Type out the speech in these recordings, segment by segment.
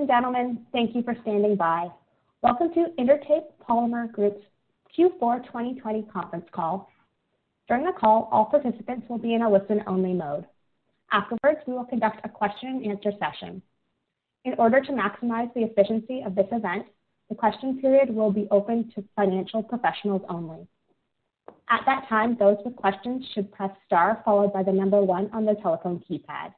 And gentlemen, thank you for standing by. Welcome to Intertape Polymer Group's Q4 2020 conference call. During the call, all participants will be in a listen-only mode. Afterwards, we will conduct a question and answer session. In order to maximize the efficiency of this event, the question period will be open to financial professionals only. At that time, those with questions should press star followed by the number one on their telephone keypad.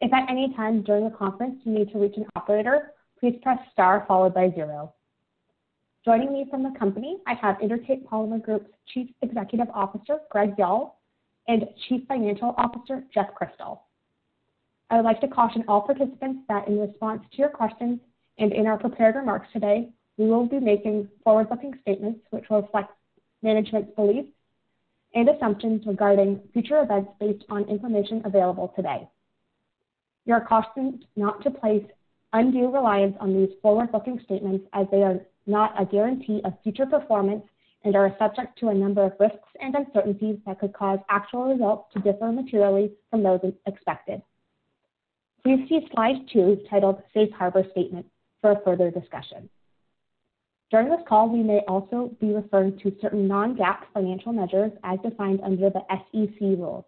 If at any time during the conference you need to reach an operator, please press star followed by zero. Joining me from the company, I have Intertape Polymer Group's Chief Executive Officer, Greg Yull, and Chief Financial Officer, Jeff Crystal. I would like to caution all participants that in response to your questions and in our prepared remarks today, we will be making forward-looking statements which will reflect management's beliefs and assumptions regarding future events based on information available today. You are cautioned not to place undue reliance on these forward-looking statements as they are not a guarantee of future performance and are subject to a number of risks and uncertainties that could cause actual results to differ materially from those expected. Please see slide two titled Safe Harbor Statement for a further discussion. During this call, we may also be referring to certain non-GAAP financial measures as defined under the SEC rules.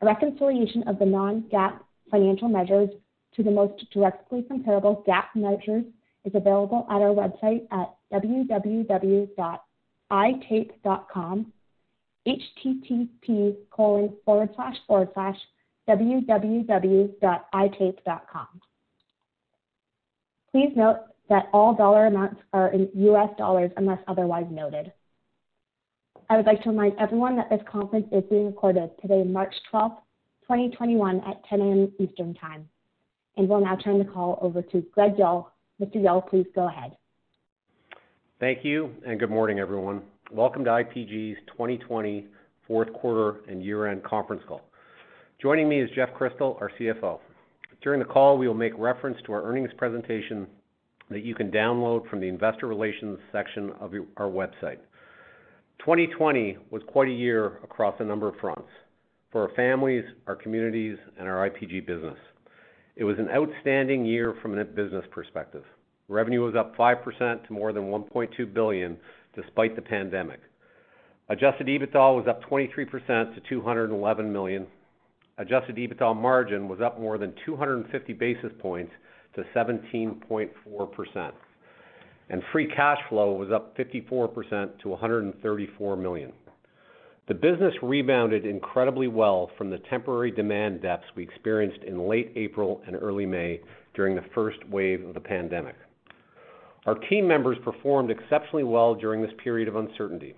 A reconciliation of the non-GAAP financial measures to the most directly comparable GAAP measures is available at our website at www.itape.com, http colon forward slash forward slash www.itape.com. Please note that all dollar amounts are in US dollars unless otherwise noted. I would like to remind everyone that this conference is being recorded today, March 12th, 2021 at 10:00 A.M. Eastern Time. And we'll now turn the call over to Greg Yull. Mr. Yull, please go ahead. Thank you, and good morning, everyone. Welcome to IPG's 2020 fourth quarter and year-end conference call. Joining me is Jeff Crystal, our CFO. During the call, we will make reference to our earnings presentation that you can download from the investor relations section of our website. 2020 was quite a year across a number of fronts for our families, our communities, and our IPG business. It was an outstanding year from a business perspective. Revenue was up 5% to more than 1.2 billion despite the pandemic. Adjusted EBITDA was up 23% to 211 million. Adjusted EBITDA margin was up more than 250 basis points to 17.4%. And free cash flow was up 54% to $134 million. The business rebounded incredibly well from the temporary demand depths we experienced in late April and early May during the first wave of the pandemic. Our team members performed exceptionally well during this period of uncertainty.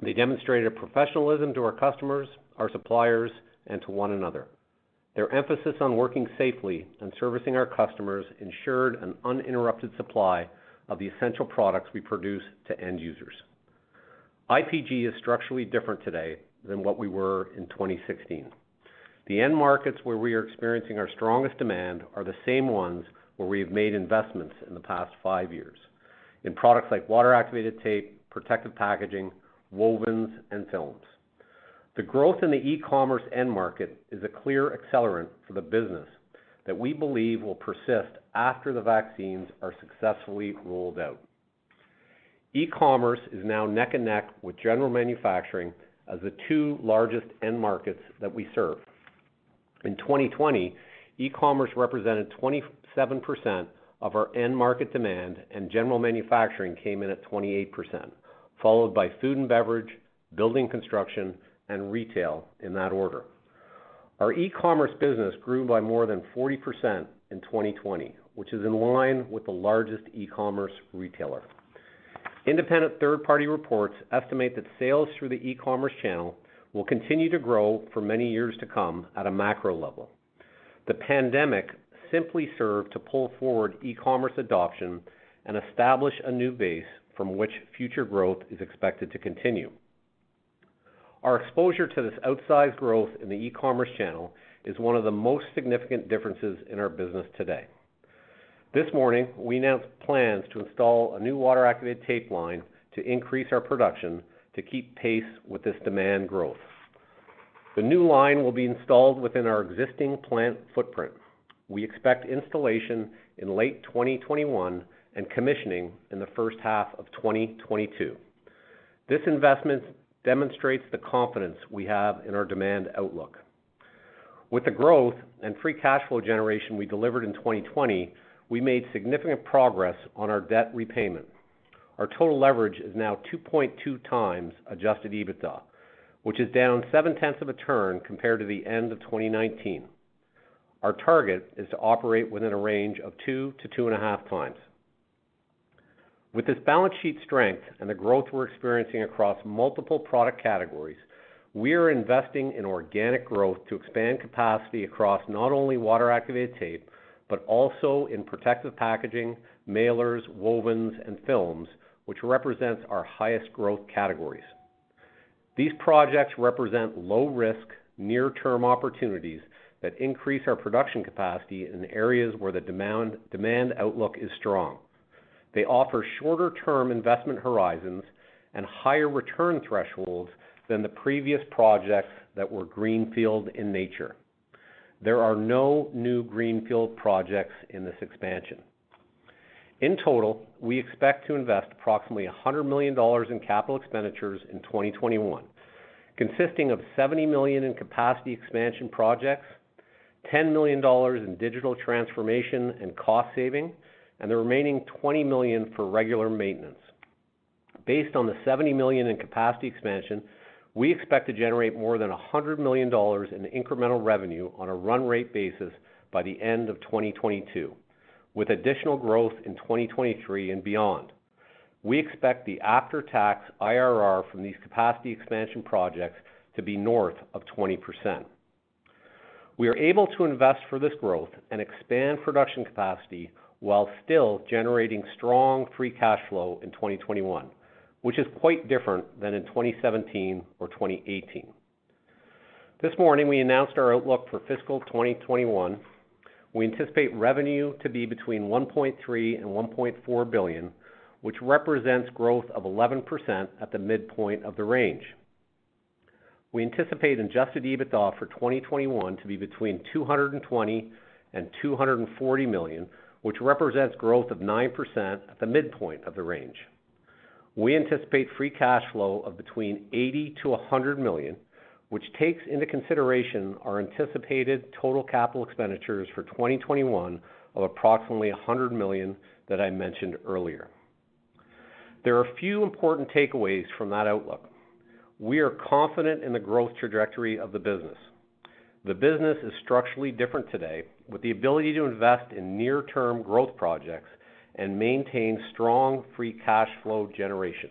They demonstrated a professionalism to our customers, our suppliers, and to one another. Their emphasis on working safely and servicing our customers ensured an uninterrupted supply of the essential products we produce to end users. IPG is structurally different today than what we were in 2016. The end markets where we are experiencing our strongest demand are the same ones where we have made investments in the past five years in products like water-activated tape, protective packaging, wovens, and films. The growth in the e-commerce end market is a clear accelerant for the business that we believe will persist after the vaccines are successfully rolled out. E-commerce is now neck and neck with general manufacturing as the two largest end markets that we serve. In 2020, e-commerce represented 27% of our end market demand, and general manufacturing came in at 28%, followed by food and beverage, building construction, and retail in that order. Our e-commerce business grew by more than 40% in 2020, which is in line with the largest e-commerce retailer. Independent third-party reports estimate that sales through the e-commerce channel will continue to grow for many years to come at a macro level. The pandemic simply served to pull forward e-commerce adoption and establish a new base from which future growth is expected to continue. Our exposure to this outsized growth in the e-commerce channel is one of the most significant differences in our business today. This morning, we announced plans to install a new water-activated tape line to increase our production to keep pace with this demand growth. The new line will be installed within our existing plant footprint. We expect installation in late 2021 and commissioning in the first half of 2022. This investment demonstrates the confidence we have in our demand outlook. With the growth and free cash flow generation we delivered in 2020, we made significant progress on our debt repayment. Our total leverage is now 2.2x adjusted EBITDA, which is down 0.7 of a turn compared to the end of 2019. Our target is to operate within a range of 2x-2.5x. With this balance sheet strength and the growth we're experiencing across multiple product categories, we are investing in organic growth to expand capacity across not only water-activated tape, but also in protective packaging, mailers, wovens, and films, which represents our highest growth categories. These projects represent low-risk, near-term opportunities that increase our production capacity in areas where the demand outlook is strong. They offer shorter-term investment horizons and higher return thresholds than the previous projects that were greenfield in nature. There are no new greenfield projects in this expansion. In total, we expect to invest approximately 100 million dollars in capital expenditures in 2021, consisting of 70 million in capacity expansion projects, 10 million dollars in digital transformation and cost saving, and the remaining 20 million for regular maintenance. Based on the 70 million in capacity expansion, we expect to generate more than 100 million dollars in incremental revenue on a run rate basis by the end of 2022, with additional growth in 2023 and beyond. We expect the after-tax IRR from these capacity expansion projects to be north of 20%. We are able to invest for this growth and expand production capacity while still generating strong free cash flow in 2021, which is quite different than in 2017 or 2018. This morning, we announced our outlook for fiscal 2021. We anticipate revenue to be between 1.3 billion and 1.4 billion, which represents growth of 11% at the midpoint of the range. We anticipate adjusted EBITDA for 2021 to be between 220 million and 240 million, which represents growth of 9% at the midpoint of the range. We anticipate free cash flow of between 80 million-100 million, which takes into consideration our anticipated total capital expenditures for 2021 of approximately 100 million that I mentioned earlier. There are a few important takeaways from that outlook. We are confident in the growth trajectory of the business. The business is structurally different today, with the ability to invest in near-term growth projects and maintain strong free cash flow generation.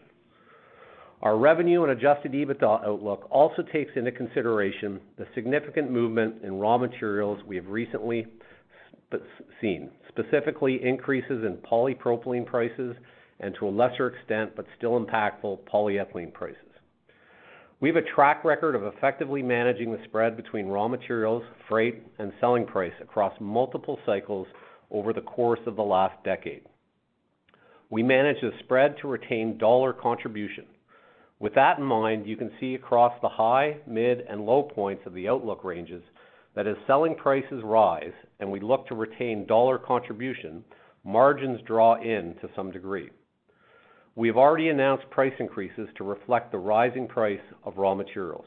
Our revenue and adjusted EBITDA outlook also takes into consideration the significant movement in raw materials we have recently seen, specifically increases in polypropylene prices and to a lesser extent, but still impactful, polyethylene prices. We have a track record of effectively managing the spread between raw materials, freight, and selling price across multiple cycles over the course of the last decade. We manage the spread to retain dollar contribution. With that in mind, you can see across the high, mid, and low points of the outlook ranges that as selling prices rise and we look to retain dollar contribution, margins draw in to some degree. We have already announced price increases to reflect the rising price of raw materials.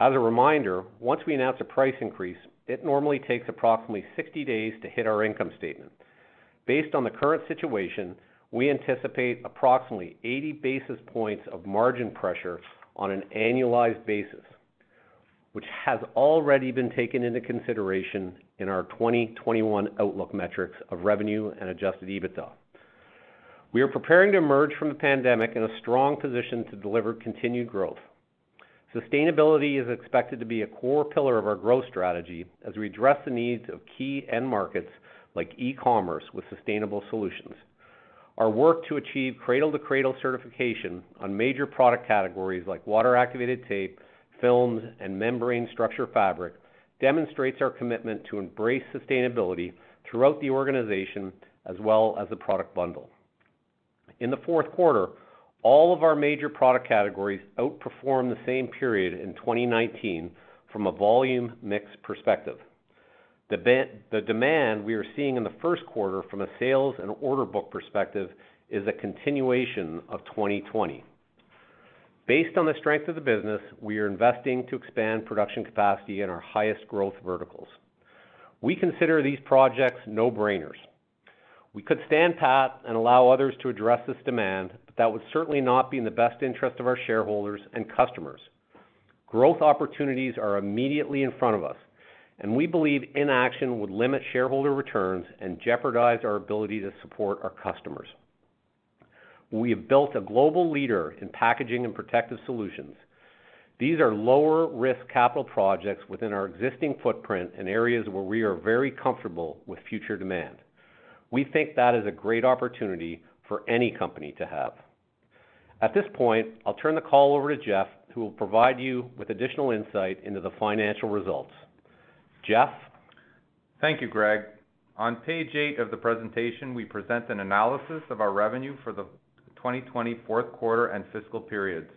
As a reminder, once we announce a price increase, it normally takes approximately 60 days to hit our income statement. Based on the current situation, we anticipate approximately 80 basis points of margin pressure on an annualized basis, which has already been taken into consideration in our 2021 outlook metrics of revenue and adjusted EBITDA. We are preparing to emerge from the pandemic in a strong position to deliver continued growth. Sustainability is expected to be a core pillar of our growth strategy as we address the needs of key end markets like e-commerce with sustainable solutions. Our work to achieve Cradle to Cradle certification on major product categories like water-activated tape, films, and membrane structure fabric demonstrates our commitment to embrace sustainability throughout the organization as well as the product bundle. In the fourth quarter, all of our major product categories outperformed the same period in 2019 from a volume mix perspective. The demand we are seeing in the first quarter from a sales and order book perspective is a continuation of 2020. Based on the strength of the business, we are investing to expand production capacity in our highest growth verticals. We consider these projects no-brainers. We could stand pat and allow others to address this demand, but that would certainly not be in the best interest of our shareholders and customers. Growth opportunities are immediately in front of us, and we believe inaction would limit shareholder returns and jeopardize our ability to support our customers. We have built a global leader in packaging and protective solutions. These are lower risk capital projects within our existing footprint in areas where we are very comfortable with future demand. We think that is a great opportunity for any company to have. At this point, I'll turn the call over to Jeff, who will provide you with additional insight into the financial results. Jeff? Thank you, Greg. On page eight of the presentation, we present an analysis of our revenue for the 2020 fourth quarter and fiscal periods.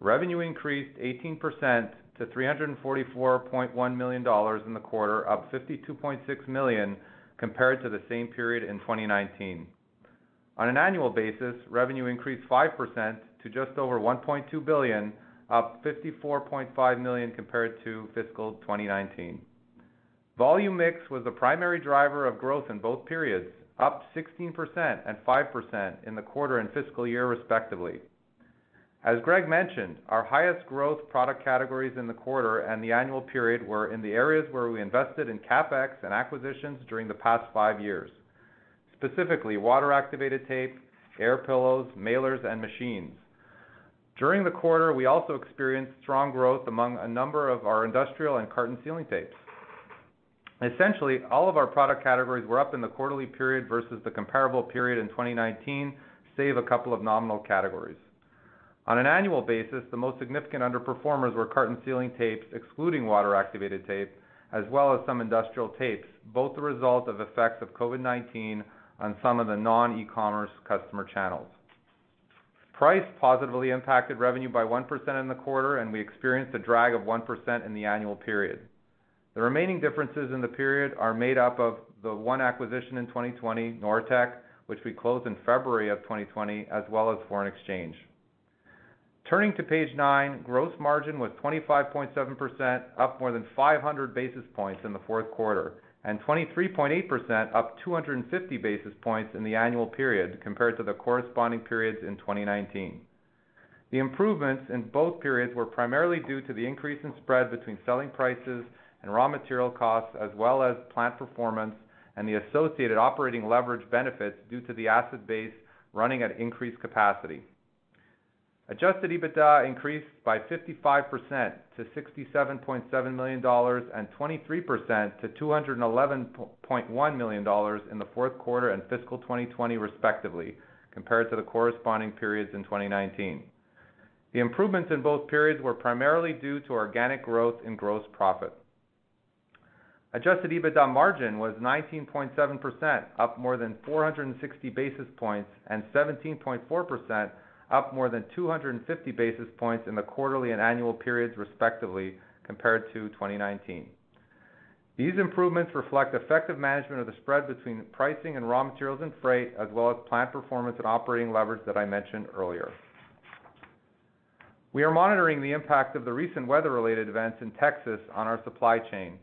Revenue increased 18% to $344.1 million in the quarter, up $52.6 million compared to the same period in 2019. On an annual basis, revenue increased 5% to just over 1.2 billion, up 54.5 million compared to fiscal 2019. Volume mix was the primary driver of growth in both periods, up 16% and 5% in the quarter and fiscal year respectively. As Greg mentioned, our highest growth product categories in the quarter and the annual period were in the areas where we invested in CapEx and acquisitions during the past five years, specifically water-activated tape, air pillows, mailers, and machines. During the quarter, we also experienced strong growth among a number of our industrial and carton sealing tapes. Essentially, all of our product categories were up in the quarterly period versus the comparable period in 2019, save a couple of nominal categories. On an annual basis, the most significant underperformers were carton sealing tapes, excluding water-activated tape, as well as some industrial tapes, both the result of effects of COVID-19 on some of the non-e-commerce customer channels. Price positively impacted revenue by 1% in the quarter, and we experienced a drag of 1% in the annual period. The remaining differences in the period are made up of the one acquisition in 2020, Nortech, which we closed in February of 2020, as well as foreign exchange. Turning to page nine, gross margin was 25.7%, up more than 500 basis points in the fourth quarter, and 23.8%, up 250 basis points in the annual period compared to the corresponding periods in 2019. The improvements in both periods were primarily due to the increase in spread between selling prices and raw material costs, as well as plant performance and the associated operating leverage benefits due to the asset base running at increased capacity. Adjusted EBITDA increased by 55% to $67.7 million and 23% to $211.1 million in the fourth quarter and fiscal 2020 respectively, compared to the corresponding periods in 2019. The improvements in both periods were primarily due to organic growth in gross profit. Adjusted EBITDA margin was 19.7%, up more than 460 basis points, and 17.4%, up more than 250 basis points in the quarterly and annual periods respectively, compared to 2019. These improvements reflect effective management of the spread between pricing and raw materials and freight, as well as plant performance and operating leverage that I mentioned earlier. We are monitoring the impact of the recent weather-related events in Texas on our supply chain.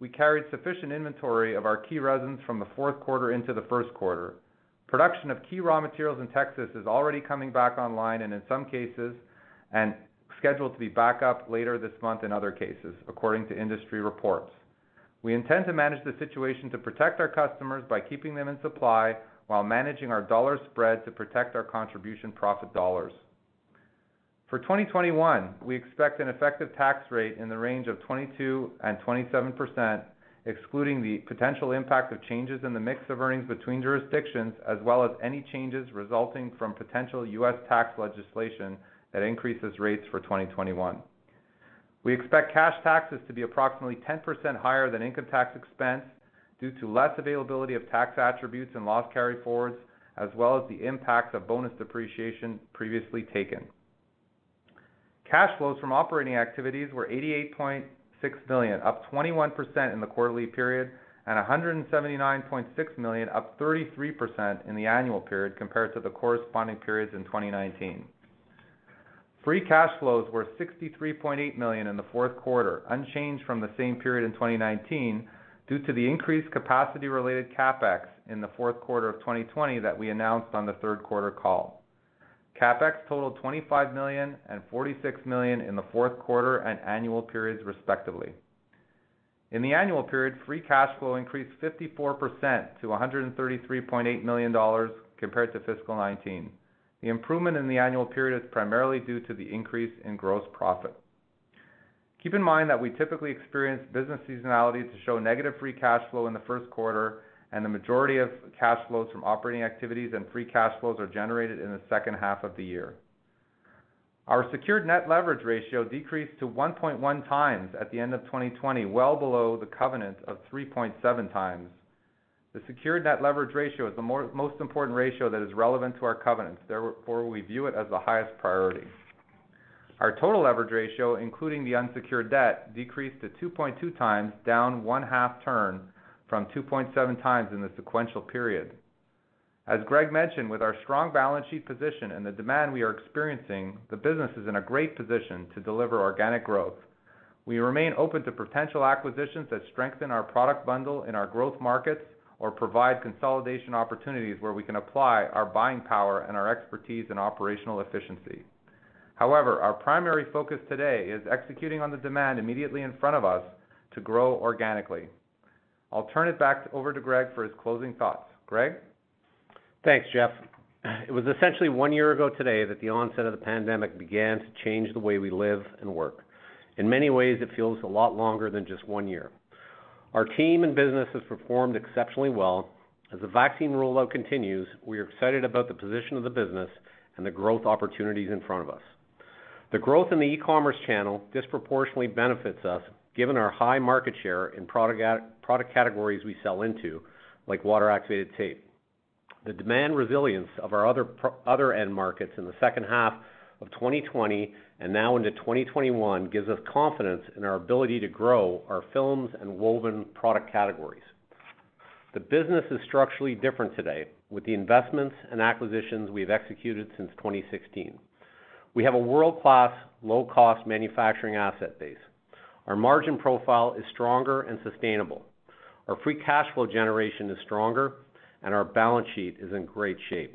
We carried sufficient inventory of our key resins from the fourth quarter into the first quarter. Production of key raw materials in Texas is already coming back online, and in some cases, and scheduled to be back up later this month in other cases, according to industry reports. We intend to manage the situation to protect our customers by keeping them in supply while managing our dollar spread to protect our contribution profit dollars. For 2021, we expect an effective tax rate in the range of 22%-27%, excluding the potential impact of changes in the mix of earnings between jurisdictions, as well as any changes resulting from potential U.S. tax legislation that increases rates for 2021. We expect cash taxes to be approximately 10% higher than income tax expense due to less availability of tax attributes and loss carryforwards, as well as the impacts of bonus depreciation previously taken. Cash flows from operating activities were 88.6 million, up 21% in the quarterly period, and 179.6 million, up 33% in the annual period compared to the corresponding periods in 2019. Free cash flows were 63.8 million in the fourth quarter, unchanged from the same period in 2019 due to the increased capacity-related CapEx in the fourth quarter of 2020 that we announced on the third quarter call. CapEx totaled $25 million and $46 million in the fourth quarter and annual periods, respectively. In the annual period, free cash flow increased 54% to 133.8 million dollars compared to fiscal 2019. The improvement in the annual period is primarily due to the increase in gross profit. Keep in mind that we typically experience business seasonality to show negative free cash flow in the first quarter, and the majority of cash flows from operating activities and free cash flows are generated in the second half of the year. Our secured net leverage ratio decreased to 1.1 times at the end of 2020, well below the covenant of 3.7 times. The secured net leverage ratio is the most important ratio that is relevant to our covenants. Therefore, we view it as the highest priority. Our total leverage ratio, including the unsecured debt, decreased to 2.2 times, down one-half turn from 2.7x in the sequential period. As Greg mentioned, with our strong balance sheet position and the demand we are experiencing, the business is in a great position to deliver organic growth. We remain open to potential acquisitions that strengthen our product bundle in our growth markets or provide consolidation opportunities where we can apply our buying power and our expertise in operational efficiency. However, our primary focus today is executing on the demand immediately in front of us to grow organically. I'll turn it back over to Greg for his closing thoughts. Greg? Thanks, Jeff. It was essentially one year ago today that the onset of the pandemic began to change the way we live and work. In many ways, it feels a lot longer than just one year. Our team and business has performed exceptionally well. As the vaccine rollout continues, we are excited about the position of the business and the growth opportunities in front of us. The growth in the e-commerce channel disproportionately benefits us, given our high market share in product categories we sell into, like water-activated tape. The demand resilience of our other end markets in the second half of 2020 and now into 2021 gives us confidence in our ability to grow our films and woven product categories. The business is structurally different today with the investments and acquisitions we've executed since 2016. We have a world-class, low-cost manufacturing asset base. Our margin profile is stronger and sustainable. Our free cash flow generation is stronger, and our balance sheet is in great shape.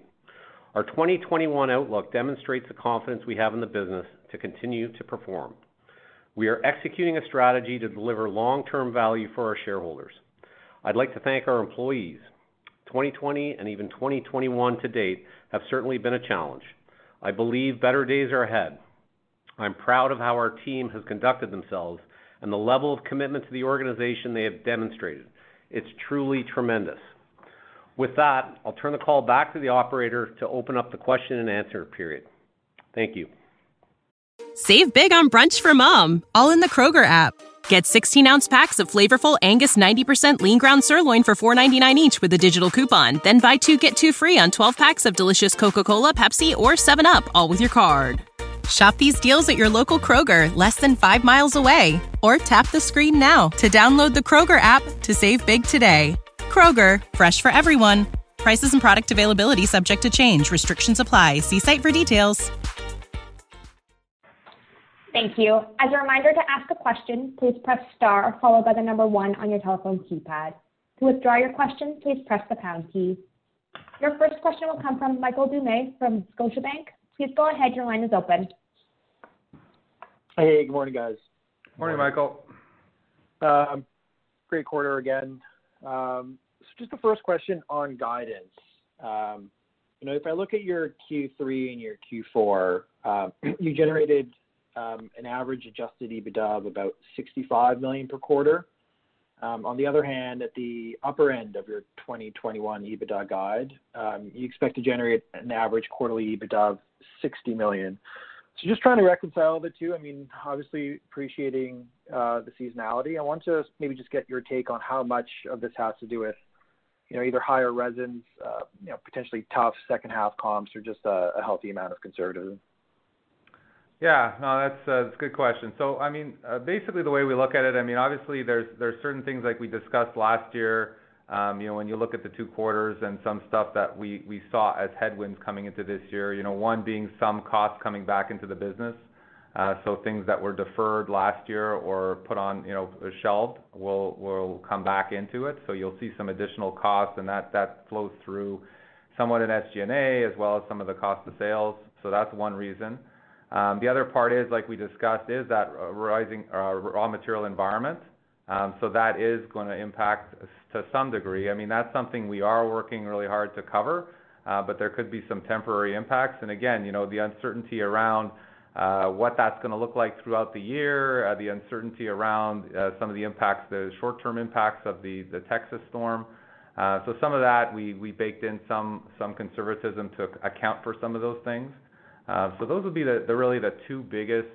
Our 2021 outlook demonstrates the confidence we have in the business to continue to perform. We are executing a strategy to deliver long-term value for our shareholders. I'd like to thank our employees. 2020 and even 2021 to date have certainly been a challenge. I believe better days are ahead. I'm proud of how our team has conducted themselves and the level of commitment to the organization they have demonstrated. It's truly tremendous. With that, I'll turn the call back to the operator to open up the question and answer period. Thank you. Save big on brunch for mom, all in the Kroger app. Get 16 ounce packs of flavorful Angus 90% lean ground sirloin for $4.99 each with a digital coupon. Then buy two get two free on 12 packs of delicious Coca Cola, Pepsi, or 7UP, all with your card. Shop these deals at your local Kroger, less than five miles away. Or tap the screen now to download the Kroger app to save big today. Kroger, fresh for everyone. Prices and product availability subject to change. Restrictions apply. See site for details. Thank you. As a reminder to ask a question, please press star followed by the number one on your telephone keypad. To withdraw your question, please press the pound key. Your first question will come from Michael Doumet from Scotiabank. Please go ahead. Your line is open. Hey, good morning, guys. Morning, Michael. Um, great quarter again. Um, so, Just the first question on guidance. Um, you know, if I look at your Q3 and your Q4, you generated an average adjusted EBITDA of about 65 million per quarter. On the other hand, at the upper end of your 2021 EBITDA guide, you expect to generate an average quarterly EBITDA of 60 million. So just trying to reconcile the two. I mean, obviously appreciating uh, the seasonality. I want to maybe just get your take on how much of this has to do with, you know, either higher resins, uh, you know, potentially tough second half comps or just a healthy amount of conservatism. Yeah. No, that's uh, a good question. So I mean, basically the way we look at it, I mean, obviously there's there's certain things like we discussed last year, Um, you know, when you look at the two quarters and some stuff that we we saw as headwinds coming into this year, you know, one being some costs coming back into the business. Uh, so things that were deferred last year or put on, you know, shelved will will come back into it. So you'll see some additional costs, and that flows through somewhat in SG&A as well as some of the cost of sales. So that's one reason. Um, the other part is, like we discussed, is that rising uh, raw material environment. Um, that is gonna impact to some degree. I mean, that's something we are working really hard to cover, uh, but there could be some temporary impacts. And again, you know, the uncertainty around uh, what that's gonna look like throughout the year, uh, the uncertainty around some of the impacts, the short-term impacts of the Texas storm. Uh so some of that we baked in some conservatism to account for some of those things. Um so those would be the really the two biggest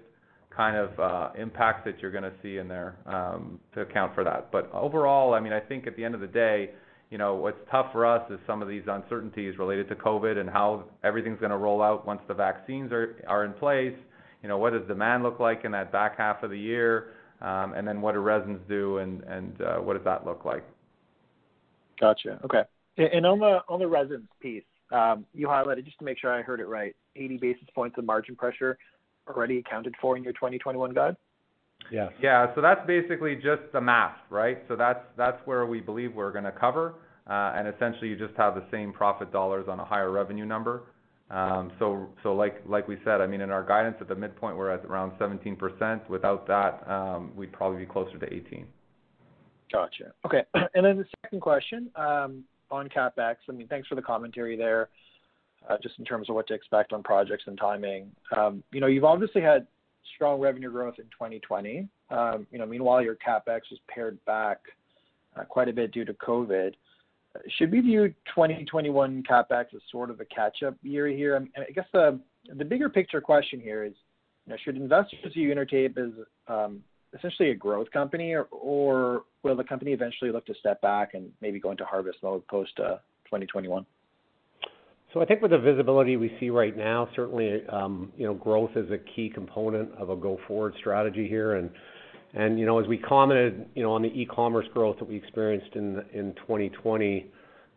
kind of uh, impacts that you're gonna see in there um, to account for that. But overall, I mean, I think at the end of the day, you know, what's tough for us is some of these uncertainties related to COVID and how everything's gonna roll out once the vaccines are in place. You know, what does demand look like in that back half of the year? Um, and then what do resins do and uh, what does that look like? Gotcha. Okay. And on the resins piece, um, you highlighted, just to make sure I heard it right, 80 basis points of margin pressure already accounted for in your 2021 guide? Yeah. Yeah. So that's basically just the math, right? So that's that's where we believe we're gonna cover. Uh, and essentially you just have the same profit dollars on a higher revenue number. Um, so, so like like we said, I mean, in our guidance at the midpoint, we're at around 17%. Without that, um, we'd probably be closer to 18. Gotcha. Okay. And then the second question um, on CapEx. I mean, thanks for the commentary there, Uh, just in terms of what to expect on projects and timing. Um, you know, you've obviously had strong revenue growth in 2020. Um, you know, meanwhile, your CapEx was pared back uh, quite a bit due to COVID. Should we view 2021 CapEx as sort of a catch-up year here? I guess the bigger picture question here is, you know, should investors view Intertape as um, essentially a growth company or will the company eventually look to step back and maybe go into harvest mode post uh, 2021? I think with the visibility we see right now, certainly, um, you know, growth is a key component of a go-forward strategy here. And and you know, as we commented, you know, on the e-commerce growth that we experienced in in 2020,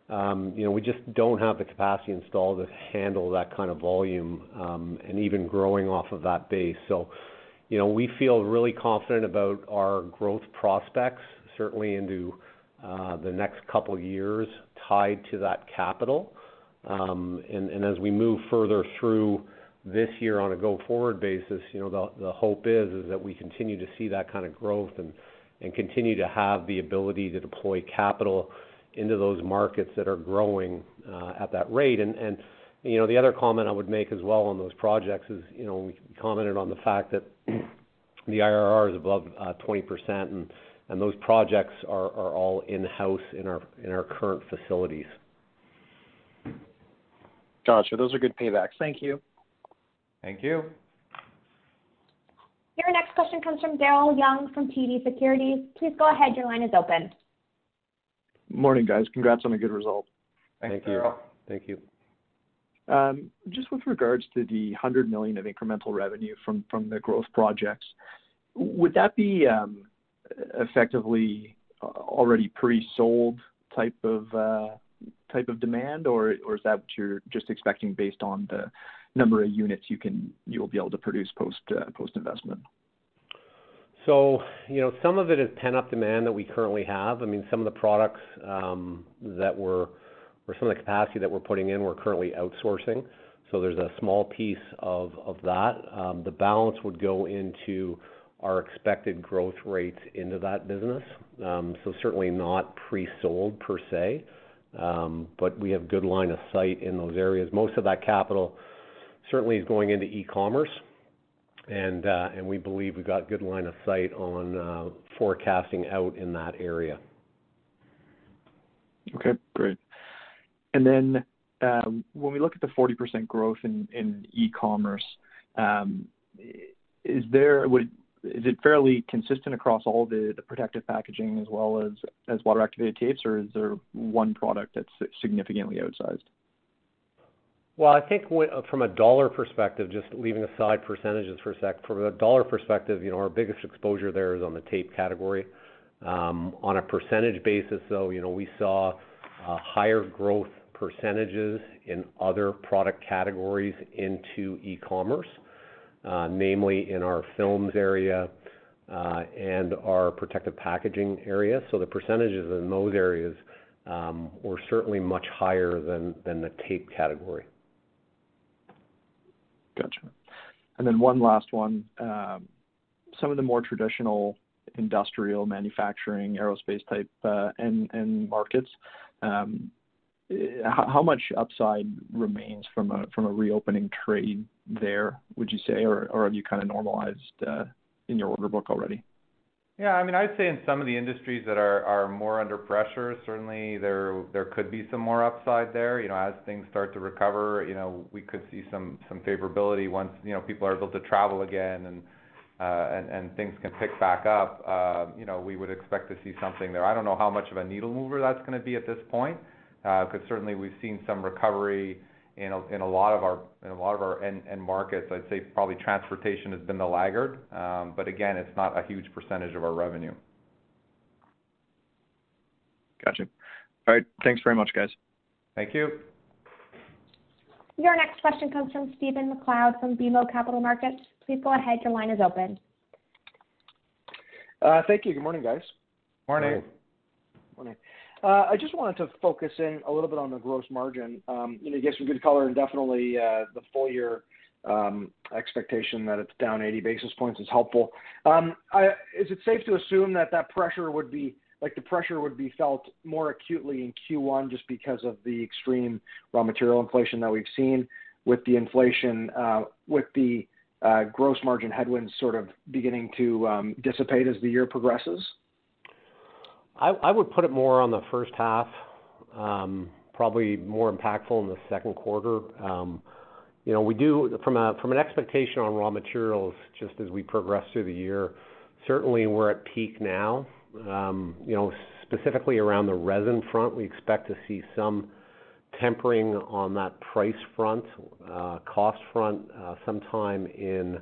um, you know, we just don't have the capacity installed to handle that kind of volume, um, and even growing off of that base. So, you know, we feel really confident about our growth prospects, certainly into uh, the next couple years tied to that capital. Um, and as we move further through this year on a go-forward basis, you know, the hope is is that we continue to see that kind of growth and continue to have the ability to deploy capital into those markets that are growing uh, at that rate. And you know, the other comment I would make as well on those projects is, you know, we commented on the fact that the IRR is above uh, 20% and those projects are all in-house in our in our current facilities. Gotcha. Those are good paybacks. Thank you. Thank you. Your next question comes from Daryl Young from TD Securities. Please go ahead. Your line is open. Morning, guys. Congrats on a good result. Thank you. Thank you. Um, just with regards to the 100 million of incremental revenue from the growth projects, would that be um, effectively uh, already pre-sold type of uh, demand, or is that what you're just expecting based on the number of units you'll be able to produce uh, post-investment? So, you know, some of it is pent-up demand that we currently have. I mean, some of the products um, that were or some of the capacity that we're putting in, we're currently outsourcing. So there's a small piece of of that. Um, the balance would go into our expected growth rates into that business. Um, so certainly not pre-sold per se. Um, but we have good line of sight in those areas. Most of that capital certainly is going into e-commerce, and uh and we believe we've got good line of sight on uh, forecasting out in that area. Okay, great. And then, um, when we look at the 40% growth in e-commerce, um, is it fairly consistent across all the protective packaging as well as water-activated tapes, or is there one product that's significantly outsized? Well, I think from a dollar perspective, just leaving aside percentages for a sec, from a dollar perspective, you know, our biggest exposure there is on the tape category. Um, on a percentage basis, though, you know, we saw uh, higher growth percentages in other product categories into e-commerce, Uh, namely in our films area uh, and our protective packaging area. So the percentages in those areas um, were certainly much higher than the tape category. Gotcha. And then one last one. Um, some of the more traditional industrial manufacturing, aerospace type uh, end markets, um, eh, how much upside remains from a reopening trade there, would you say? Or have you kind of normalized uh, in your order book already? Yeah, I mean, I'd say in some of the industries that are more under pressure, certainly there could be some more upside there. You know, as things start to recover, you know, we could see some favorability once, you know, people are able to travel again and uh, things can pick back up. Uh, you know, we would expect to see something there. I don't know how much of a needle mover that's gonna be at this point, 'cause certainly we've seen some recovery in a lot of our end markets. I'd say probably transportation has been the laggard. Um but again, it's not a huge percentage of our revenue. Gotcha. All right. Thanks very much, guys. Thank you. Your next question comes from Stephen MacLeod from BMO Capital Markets. Please go ahead. Your line is open. Thank you. Good morning, guys. Morning. Morning. Uh, I just wanted to focus in a little bit on the gross margin. Um, you know, you gave some good color and definitely uh, the full year um, expectation that it's down 80 basis points is helpful. Um, is it safe to assume that that pressure would be like the pressure would be felt more acutely in Q1 just because of the extreme raw material inflation that we've seen with the inflation uh, with the gross margin headwinds sort of beginning to dissipate as the year progresses? I would put it more on the first half, um, probably more impactful in the second quarter. Um, you know, we do from an expectation on raw materials, just as we progress through the year, certainly we're at peak now. Um, you know, specifically around the resin front, we expect to see some tempering on that price front, uh, cost front, uh, sometime in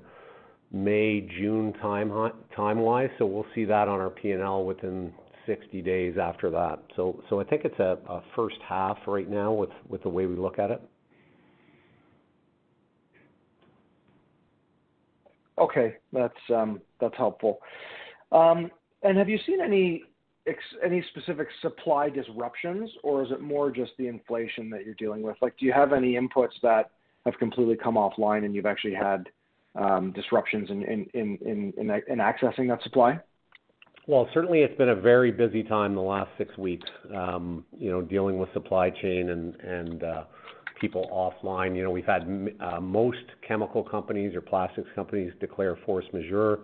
May, June time-wise. So we'll see that on our P&L within 60 days after that. So, so I think it's a first half right now with the way we look at it. Okay. That's helpful. Um, and have you seen any specific supply disruptions, or is it more just the inflation that you're dealing with? Like, do you have any inputs that have completely come offline and you've actually had disruptions in accessing that supply? Well, certainly it's been a very busy time the last six weeks, um, you know, dealing with supply chain and uh, people offline. You know, we've had uh, most chemical companies or plastics companies declare force majeure.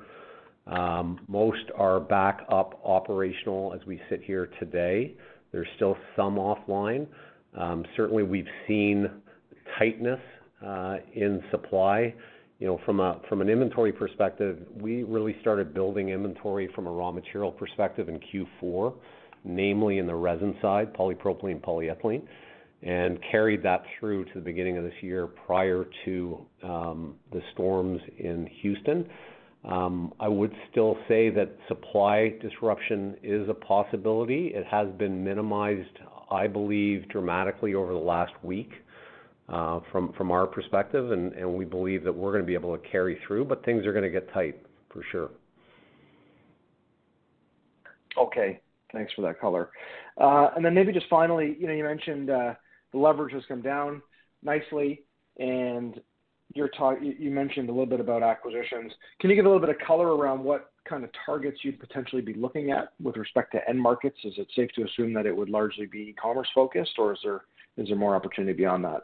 Um, most are back up operational as we sit here today. There's still some offline. Um, certainly we've seen tightness uh, in supply. You know, from an inventory perspective, we really started building inventory from a raw material perspective in Q4, namely in the resin side, polypropylene, polyethylene, and carried that through to the beginning of this year prior to um, the storms in Houston. Um, I would still say that supply disruption is a possibility. It has been minimized, I believe, dramatically over the last week, from our perspective, and we believe that we're gonna be able to carry through, but things are gonna get tight for sure. Okay. Thanks for that color. Uh and then maybe just finally, you know, you mentioned the leverage has come down nicely and you're talking. You mentioned a little bit about acquisitions. Can you give a little bit of color around what kind of targets you'd potentially be looking at with respect to end markets? Is it safe to assume that it would largely be e-commerce focused, or is there more opportunity beyond that?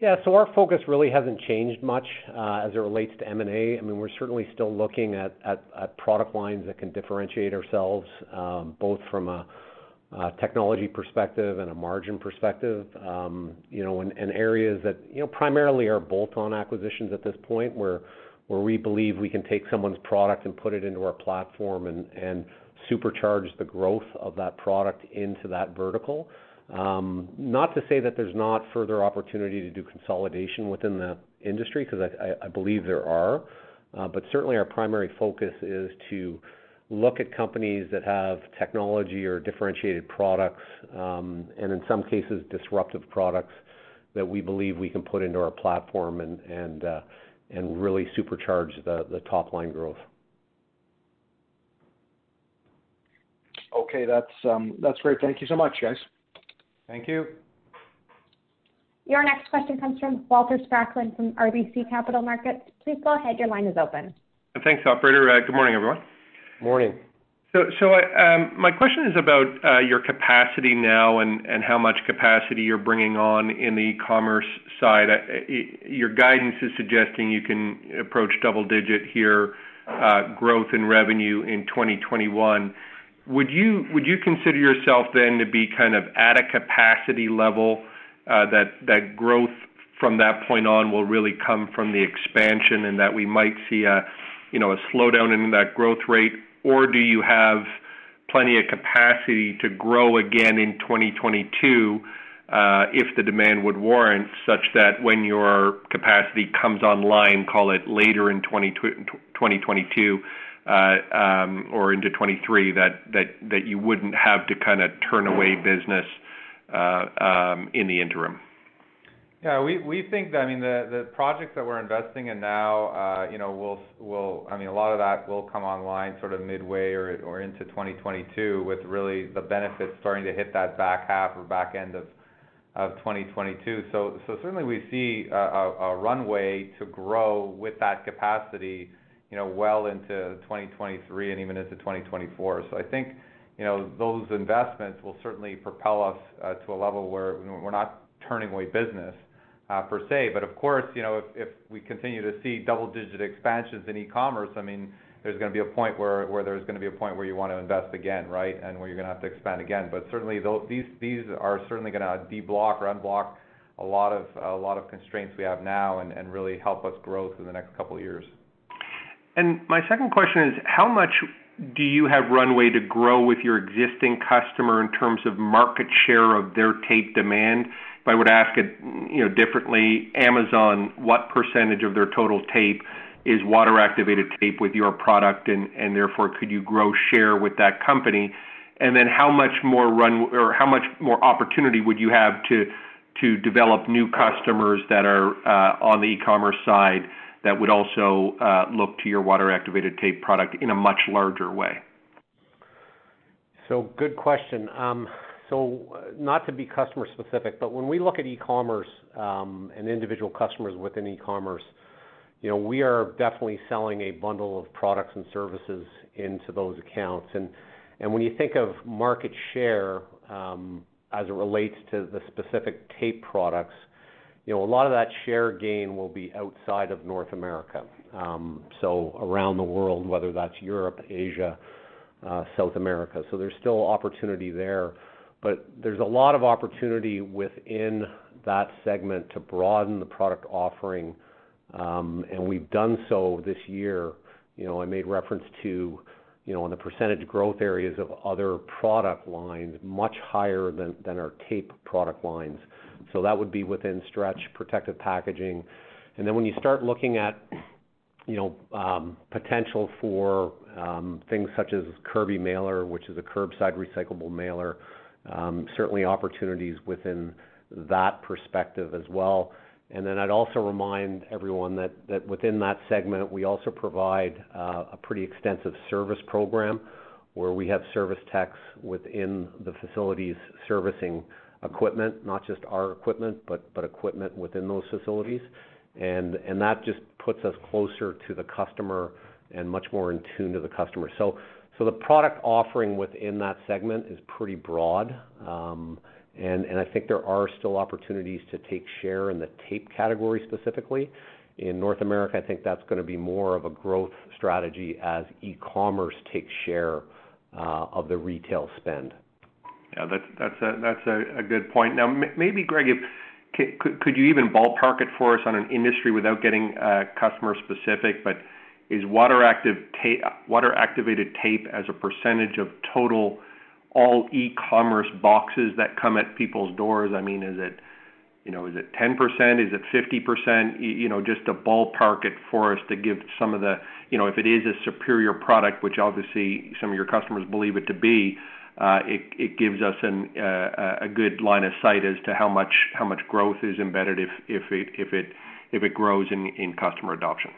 Yeah. So our focus really hasn't changed much uh, as it relates to M&A. I mean, we're certainly still looking at product lines that can differentiate ourselves um, both from a technology perspective and a margin perspective. Um, you know, in areas that you know primarily are bolt-on acquisitions at this point, where where we believe we can take someone's product and put it into our platform and supercharge the growth of that product into that vertical. Um, not to say that there's not further opportunity to do consolidation within the industry, 'cause I believe there are. Uh, but certainly our primary focus is to look at companies that have technology or differentiated products, um, and in some cases, disruptive products that we believe we can put into our platform and uh, really supercharge the top line growth. Okay. Um, that's great. Thank you so much, guys. Thank you. Your next question comes from Walter Spracklin from RBC Capital Markets. Please go ahead. Your line is open. Thanks, operator. Uh, good morning, everyone. Morning. So, so um, my question is about uh, your capacity now and and how much capacity you're bringing on in the e-commerce side. Uh, your guidance is suggesting you can approach double-digit here uh, growth in revenue in 2021. Would you would you consider yourself then to be kind of at a capacity level uh that growth from that point on will really come from the expansion and that we might see a you know a slowdown in that growth rate? Or do you have plenty of capacity to grow again in 2022 if the demand would warrant such that when your capacity comes online, call it later in 2022 Uh, um, or into 2023, that you wouldn't have to kinda turn away business uh, um, in the interim? Yeah. We think that, I mean, the projects that we're investing in now, uh, you know, will, I mean, a lot of that will come online sort of midway or into 2022, with really the benefits starting to hit that back half or back end of 2022. Certainly we see a runway to grow with that capacity, you know, well into 2023 and even into 2024. I think, you know, those investments will certainly propel us uh, to a level where we're not turning away business uh, per se. But of course, you know, if we continue to see double-digit expansions in e-commerce, I mean, there's gonna be a point where there's gonna be a point where you wanna invest again, right? And where you're gonna have to expand again. But certainly these these are certainly gonna de-block or unblock a lot of a lot of constraints we have now and really help us grow through the next couple of years. And my second question is, how much do you have runway to grow with your existing customer in terms of market share of their tape demand? If I were to ask it, you know, differently, Amazon, what percentage of their total tape is water-activated tape with your product, and therefore, could you grow share with that company? And then how much more opportunity would you have to develop new customers that are uh, on the e-commerce side that would also uh, look to your water-activated tape product in a much larger way? So good question. Um, so not to be customer specific, but when we look at e-commerce, um, and individual customers within e-commerce, you know, we are definitely selling a bundle of products and services into those accounts. And and when you think of market share, um, as it relates to the specific tape products, you know, a lot of that share gain will be outside of North America. Um, so around the world, whether that's Europe, Asia, uh, South America. So there's still opportunity there. But there's a lot of opportunity within that segment to broaden the product offering, um, and we've done so this year. You know, I made reference to, you know, on the percentage growth areas of other product lines, much higher than our tape product lines. So that would be within stretch protective packaging. And then when you start looking at, you know, um, potential for um, things such as Curby Mailer, which is a curbside recyclable mailer, um, certainly opportunities within that perspective as well. And then I'd also remind everyone that within that segment, we also provide uh, a pretty extensive service program where we have service techs within the facilities servicing equipment, not just our equipment, but but equipment within those facilities. and and that just puts us closer to the customer and much more in tune to the customer. So so the product offering within that segment is pretty broad. Um and I think there are still opportunities to take share in the tape category specifically. In North America, I think that's gonna be more of a growth strategy as e-commerce takes share of the retail spend. Yeah, that's a good point. Now, maybe, Greg, could you even ballpark it for us on an industry without getting uh, customer specific, but is water-activated tape as a percentage of total all e-commerce boxes that come at people's doors? I mean, is it, you know, is it 10%? Is it 50%? You know, just to ballpark it for us to give some of the, you know, if it is a superior product, which obviously some of your customers believe it to be, Uh, it gives us uh, a good line of sight as to how much growth is embedded if it grows in customer adoption.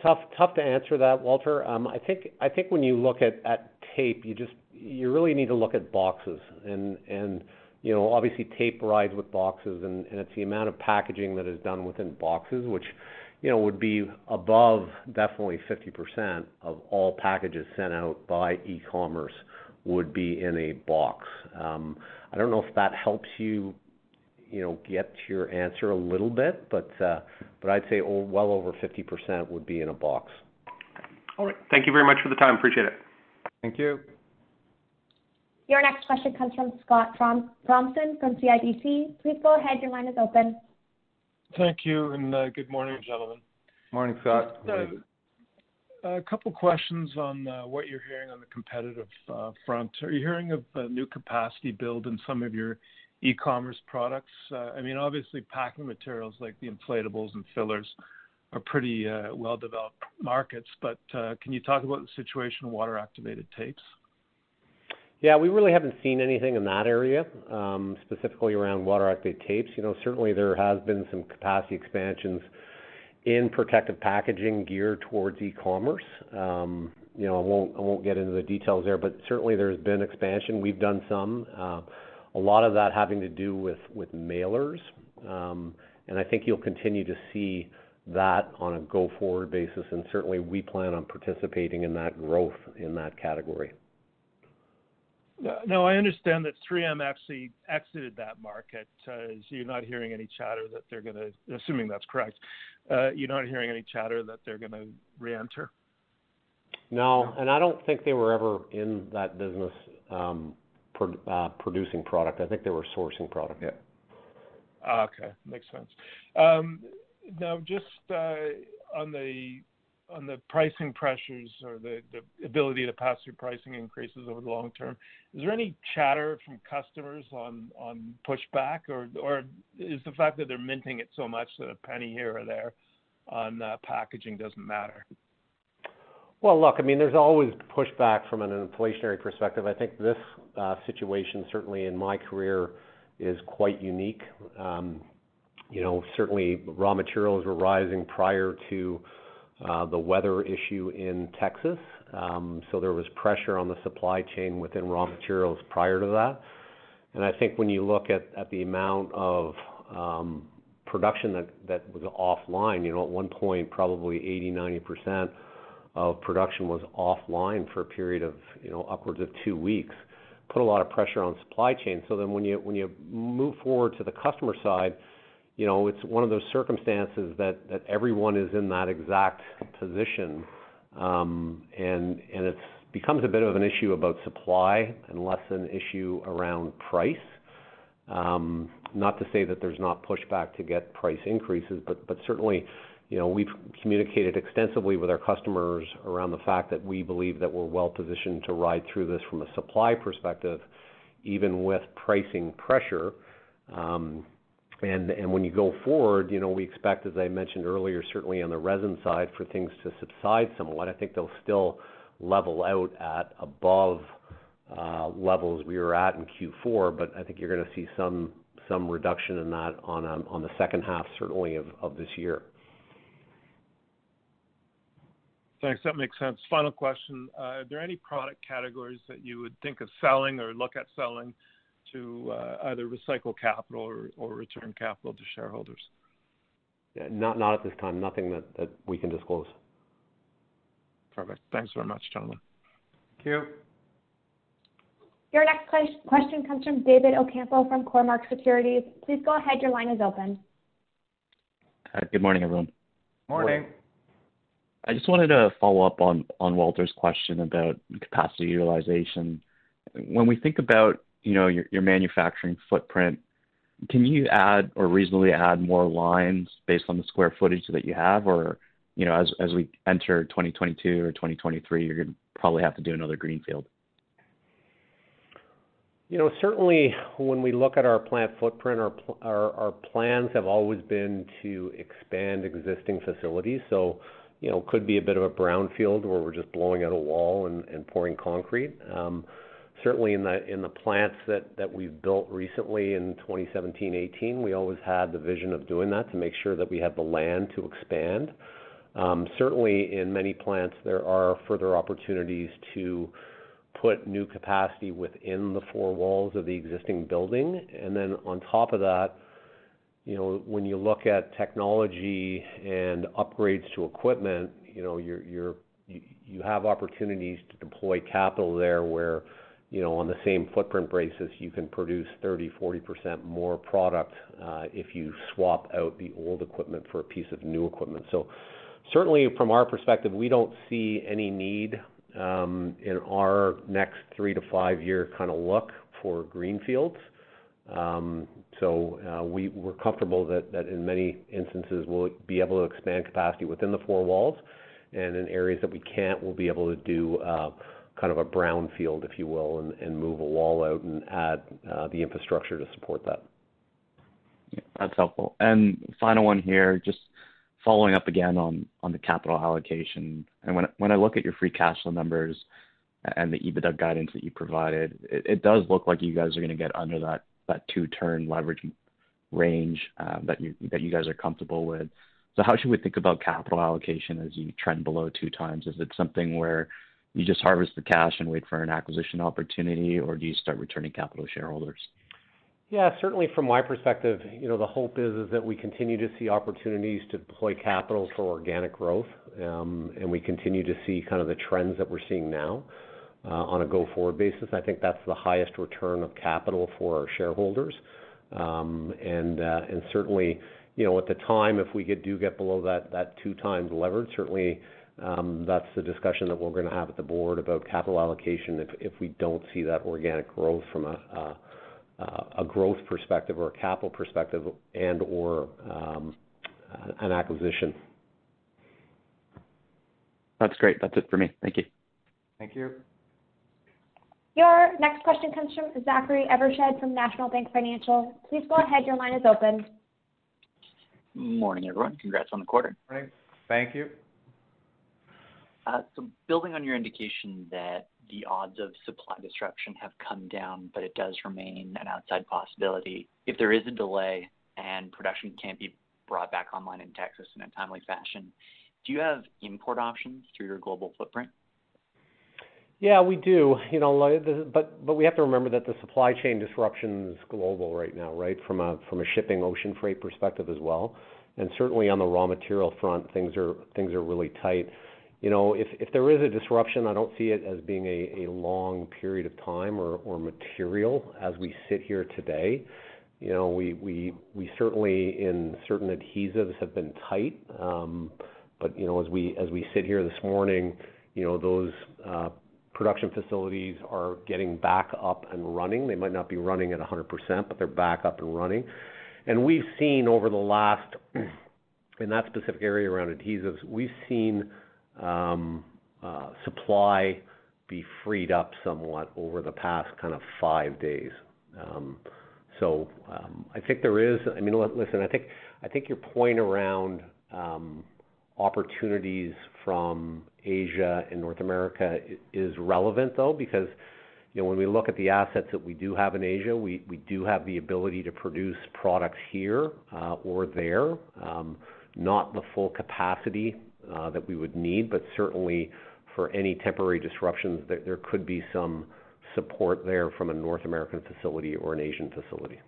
Tough to answer that, Walter. Um, I think when you look at tape, you really need to look at boxes. You know, obviously tape rides with boxes and it's the amount of packaging that is done within boxes, which, you know, would be above definitely 50% of all packages sent out by e-commerce would be in a box. Um, I don't know if that helps you you know, get to your answer a little bit, but uh, but I'd say well over 50% would be in a box. All right. Thank you very much for the time. Appreciate it. Thank you. Your next question comes from Scott Fromson from CIBC. Please go ahead. Your line is open. Thank you, and uh, good morning, gentlemen. Morning, Scott. Uh, A couple questions on uh, what you're hearing on the competitive uh, front. Are you hearing of new capacity build in some of your e-commerce products? Uh, I mean, obviously packing materials like the inflatables and fillers are pretty well-developed markets, but can you talk about the situation in water-activated tapes? Yeah, we really haven't seen anything in that area, um, specifically around water-activated tapes. You know, certainly there has been some capacity expansions in protective packaging geared towards e-commerce. You know, I won't I won't get into the details there, but certainly there's been expansion. We've done some, a lot of that having to do with with mailers. Um and I think you'll continue to see that on a go-forward basis, and certainly we plan on participating in that growth in that category. No, I understand that 3M actually exited that market. Uh, you're not hearing any chatter that they're gonna, assuming that's correct, uh, you're not hearing any chatter that they're gonna re-enter. No, and I don't think they were ever in that business, um, uh, producing product. I think they were sourcing product. Yeah. Ah, okay. Makes sense. Um, now just on the pricing pressures or the ability to pass through pricing increases over the long term, is there any chatter from customers on pushback or is the fact that they're minting it so much that a penny here or there on uh, packaging doesn't matter? Well, look, I mean, there's always pushback from an inflationary perspective. I think this uh, situation, certainly in my career, is quite unique. Um, you know, certainly raw materials were rising prior to the weather issue in Texas. Um, so there was pressure on the supply chain within raw materials prior to that. And I think when you look at the amount of production that was offline, you know, at one point, probably 80%-90% of production was offline for a period of, you know, upwards of two weeks, put a lot of pressure on supply chain. So then when you, when you move forward to the customer side, you know, it's one of those circumstances that that everyone is in that exact position. Um, and and it becomes a bit of an issue about supply and less an issue around price. Um, not to say that there's not pushback to get price increases, but certainly, you know, we've communicated extensively with our customers around the fact that we believe that we're well-positioned to ride through this from a supply perspective, even with pricing pressure. Um, When you go forward, you know, we expect, as I mentioned earlier, certainly on the resin side, for things to subside somewhat. I think they'll still level out at above uh, levels we were at in Q4, but I think you're gonna see some some reduction in that on um, on the second half, certainly of this year. Thanks. That makes sense. Final question. Uh, are there any product categories that you would think of selling or look at selling to uh, either recycle capital or return capital to shareholders? Not at this time. Nothing that we can disclose. Perfect. Thanks very much, gentlemen. Thank you. Your next question comes from David Ocampo from Cormark Securities. Please go ahead. Your line is open. Uh, good morning, everyone. Morning. I just wanted to follow up on Walter's question about capacity utilization. When we think about, you know, your manufacturing footprint, can you add or reasonably add more lines based on the square footage that you have? Or, you know, as we enter 2022 or 2023, you're gonna probably have to do another greenfield. You know, certainly when we look at our plant footprint, our plans have always been to expand existing facilities. So, you know, could be a bit of a brownfield where we're just blowing out a wall and pouring concrete. Um, Certainly in the plants that we've built recently in 2017, 2018, we always had the vision of doing that to make sure that we have the land to expand. Um, certainly in many plants, there are further opportunities to put new capacity within the four walls of the existing building. And then on top of that, you know, when you look at technology and upgrades to equipment, you know, you have opportunities to deploy capital there where, you know, on the same footprint basis, you can produce 30%-40% more product uh, if you swap out the old equipment for a piece of new equipment. So certainly from our perspective, we don't see any need um, in our next three to five-year kind of look for greenfields. Um, so, uh, we're comfortable that in many instances, we'll be able to expand capacity within the four walls. And in areas that we can't, we'll be able to do uh, kind of a brownfield, if you will, and move a wall out and add uh, the infrastructure to support that. That's helpful. And final one here, just following up again on the capital allocation. And when when I look at your free cash flow numbers and the EBITDA guidance that you provided, it does look like you guys are gonna get under that two-turn leverage range um, that you guys are comfortable with. So how should we think about capital allocation as you trend below two times? Is it something where you just harvest the cash and wait for an acquisition opportunity, or do you start returning capital to shareholders? Yeah, certainly from my perspective, you know, the hope is that we continue to see opportunities to deploy capital for organic growth. Um, and we continue to see kind of the trends that we're seeing now uh, on a go-forward basis. I think that's the highest return of capital for our shareholders. Um and uh, certainly, you know, at the time, if we do get below that 2x leverage, certainly, Um, that's the discussion that we're gonna have at the board about capital allocation if we don't see that organic growth from a growth perspective or a capital perspective and/or um, an acquisition. That's great. That's it for me. Thank you. Thank you. Your next question comes from Zachary Evershed from National Bank Financial. Please go ahead. Your line is open. Morning, everyone. Congrats on the quarter. Morning. Thank you. Uh, so, building on your indication that the odds of supply disruption have come down, but it does remain an outside possibility. If there is a delay and production can't be brought back online in Texas in a timely fashion, do you have import options through your global footprint? Yeah, we do. You know, but but we have to remember that the supply chain disruption is global right now, right? From a from a shipping ocean freight perspective as well. And certainly on the raw material front, things are really tight. You know, if there is a disruption, I don't see it as being a long period of time or material as we sit here today. You know, we certainly in certain adhesives have been tight. Um but you know, as we sit here this morning, you know, those production facilities are getting back up and running. They might not be running at 100%, but they're back up and running. And we've seen over the last, in that specific area around adhesives, we've seen Um, uh, supply be freed up somewhat over the past kind of five days. Um, so um, I think there is. I mean, listen, I think your point around opportunities from Asia and North America is relevant, though, because, you know, when we look at the assets that we do have in Asia, we do have the ability to produce products here uh, or there. Not the full capacity that we would need, but certainly for any temporary disruptions, there could be some support there from a North American facility or an Asian facility.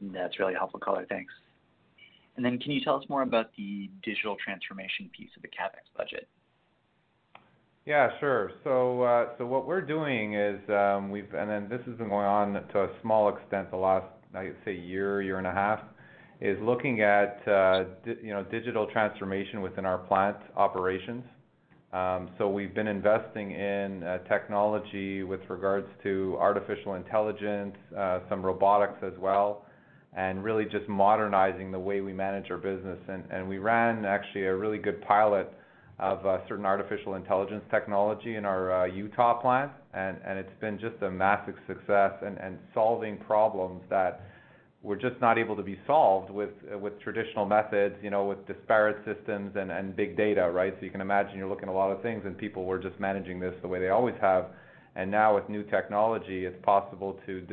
That's really helpful color. Thanks. And then can you tell us more about the digital transformation piece of the CapEx budget? Yeah, sure. So, uh, so what we're doing is, um, we've, and then this has been going on to a small extent the last, I'd say, year, year and a half, is looking at, uh, you know, digital transformation within our plant operations. Um, so we've been investing in uh, technology with regards to artificial intelligence, uh, some robotics as well, and really just modernizing the way we manage our business. We ran actually a really good pilot of certain artificial intelligence technology in our Utah plant, and, it's been just a massive success and solving problems that were just not able to be solved with with traditional methods, you know, with disparate systems and, big data, right? So you can imagine you're looking at a lot of things, and people were just managing this the way they always have. And now with new technology, it's possible to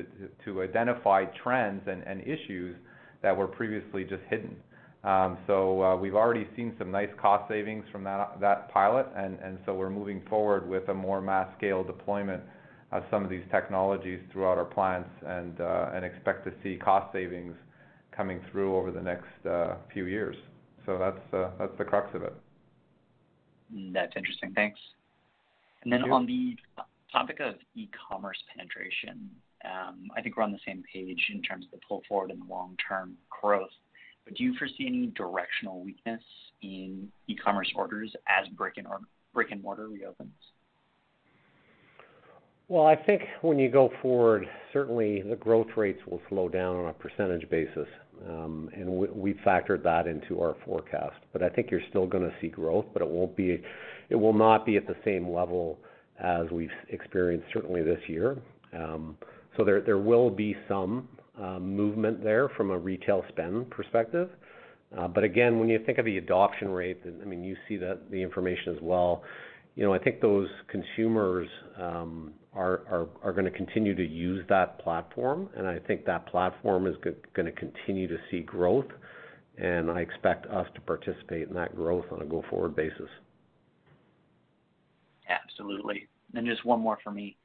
to identify trends and, issues that were previously just hidden. Um, so uh, we've already seen some nice cost savings from that that pilot, and so we're moving forward with a more mass scale deployment of some of these technologies throughout our plants and uh, expect to see cost savings coming through over the next uh, few years. So that's uh, that's the crux of it. That's interesting. Thanks. And then on the topic of e-commerce penetration, um, I think we're on the same page in terms of the pull forward and the long-term growth. But do you foresee any directional weakness in e-commerce orders as brick and, or, brick and mortar reopens? Well, I think when you go forward, certainly the growth rates will slow down on a percentage basis. Um, and we, factored that into our forecast. But I think you're still going to see growth, but it won't be, it will not be at the same level as we've experienced certainly this year. Um, so there, there will be some um, movement there from a retail spend perspective. Uh, but again, when you think of the adoption rate, I mean, you see that the information as well. You know, I think those consumers um, are gonna continue to use that platform, and I think that platform is gonna continue to see growth, and I expect us to participate in that growth on a go-forward basis. Absolutely. Then just one more for me.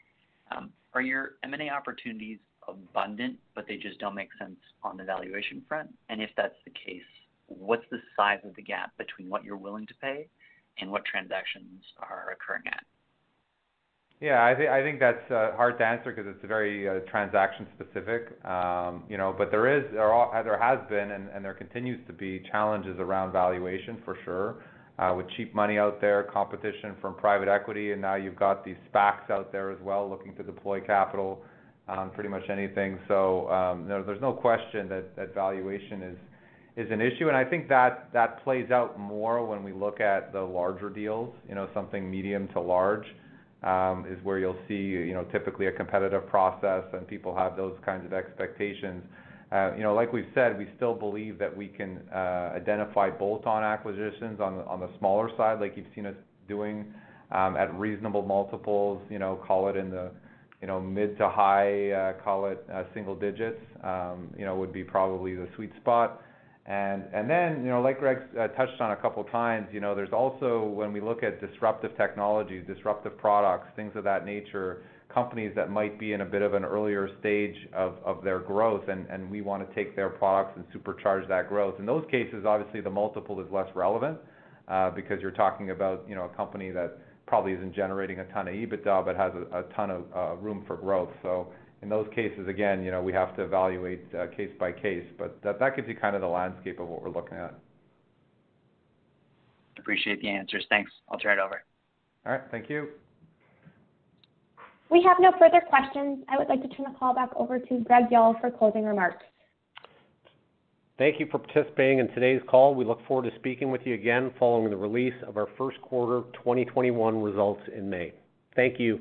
Um, are your M&A opportunities abundant, but they just don't make sense on the valuation front? And if that's the case, what's the size of the gap between what you're willing to pay and what transactions are occurring at? Yeah, I think I think that's uh, hard to answer because it's very uh, transaction specific. Um, you know, but there is there, are, there has been and, and there continues to be challenges around valuation for sure. Uh, with cheap money out there, competition from private equity, and now you've got these SPACs out there as well looking to deploy capital on pretty much anything. So um, no, there's no question that, that valuation is is an issue, and I think that plays out more when we look at the larger deals. You know, something medium to large um, is where you'll see you know typically a competitive process, and people have those kinds of expectations. Uh, you know, like we've said, we still believe that we can uh, identify bolt-on acquisitions on the on the smaller side, like you've seen us doing um, at reasonable multiples. You know, call it in the you know, mid to high, uh, call it, single digits, um, you know, would be probably the sweet spot. And then, you know, like Greg uh, touched on a couple times, you know, there's also when we look at disruptive technologies, disruptive products, things of that nature, companies that might be in a bit of an earlier stage of their growth, and we wanna take their products and supercharge that growth. In those cases, obviously, the multiple is less relevant, because you're talking about, you know, a company that probably isn't generating a ton of EBITDA, but has a ton of uh, room for growth. So in those cases, again, you know, we have to evaluate uh, case by case, but that gives you kind of the landscape of what we're looking at. Appreciate the answers. Thanks. I'll turn it over. All right. Thank you. We have no further questions. I would like to turn the call back over to Greg Yull for closing remarks. Thank you for participating in today's call. We look forward to speaking with you again following the release of our first quarter 2021 results in May. Thank you.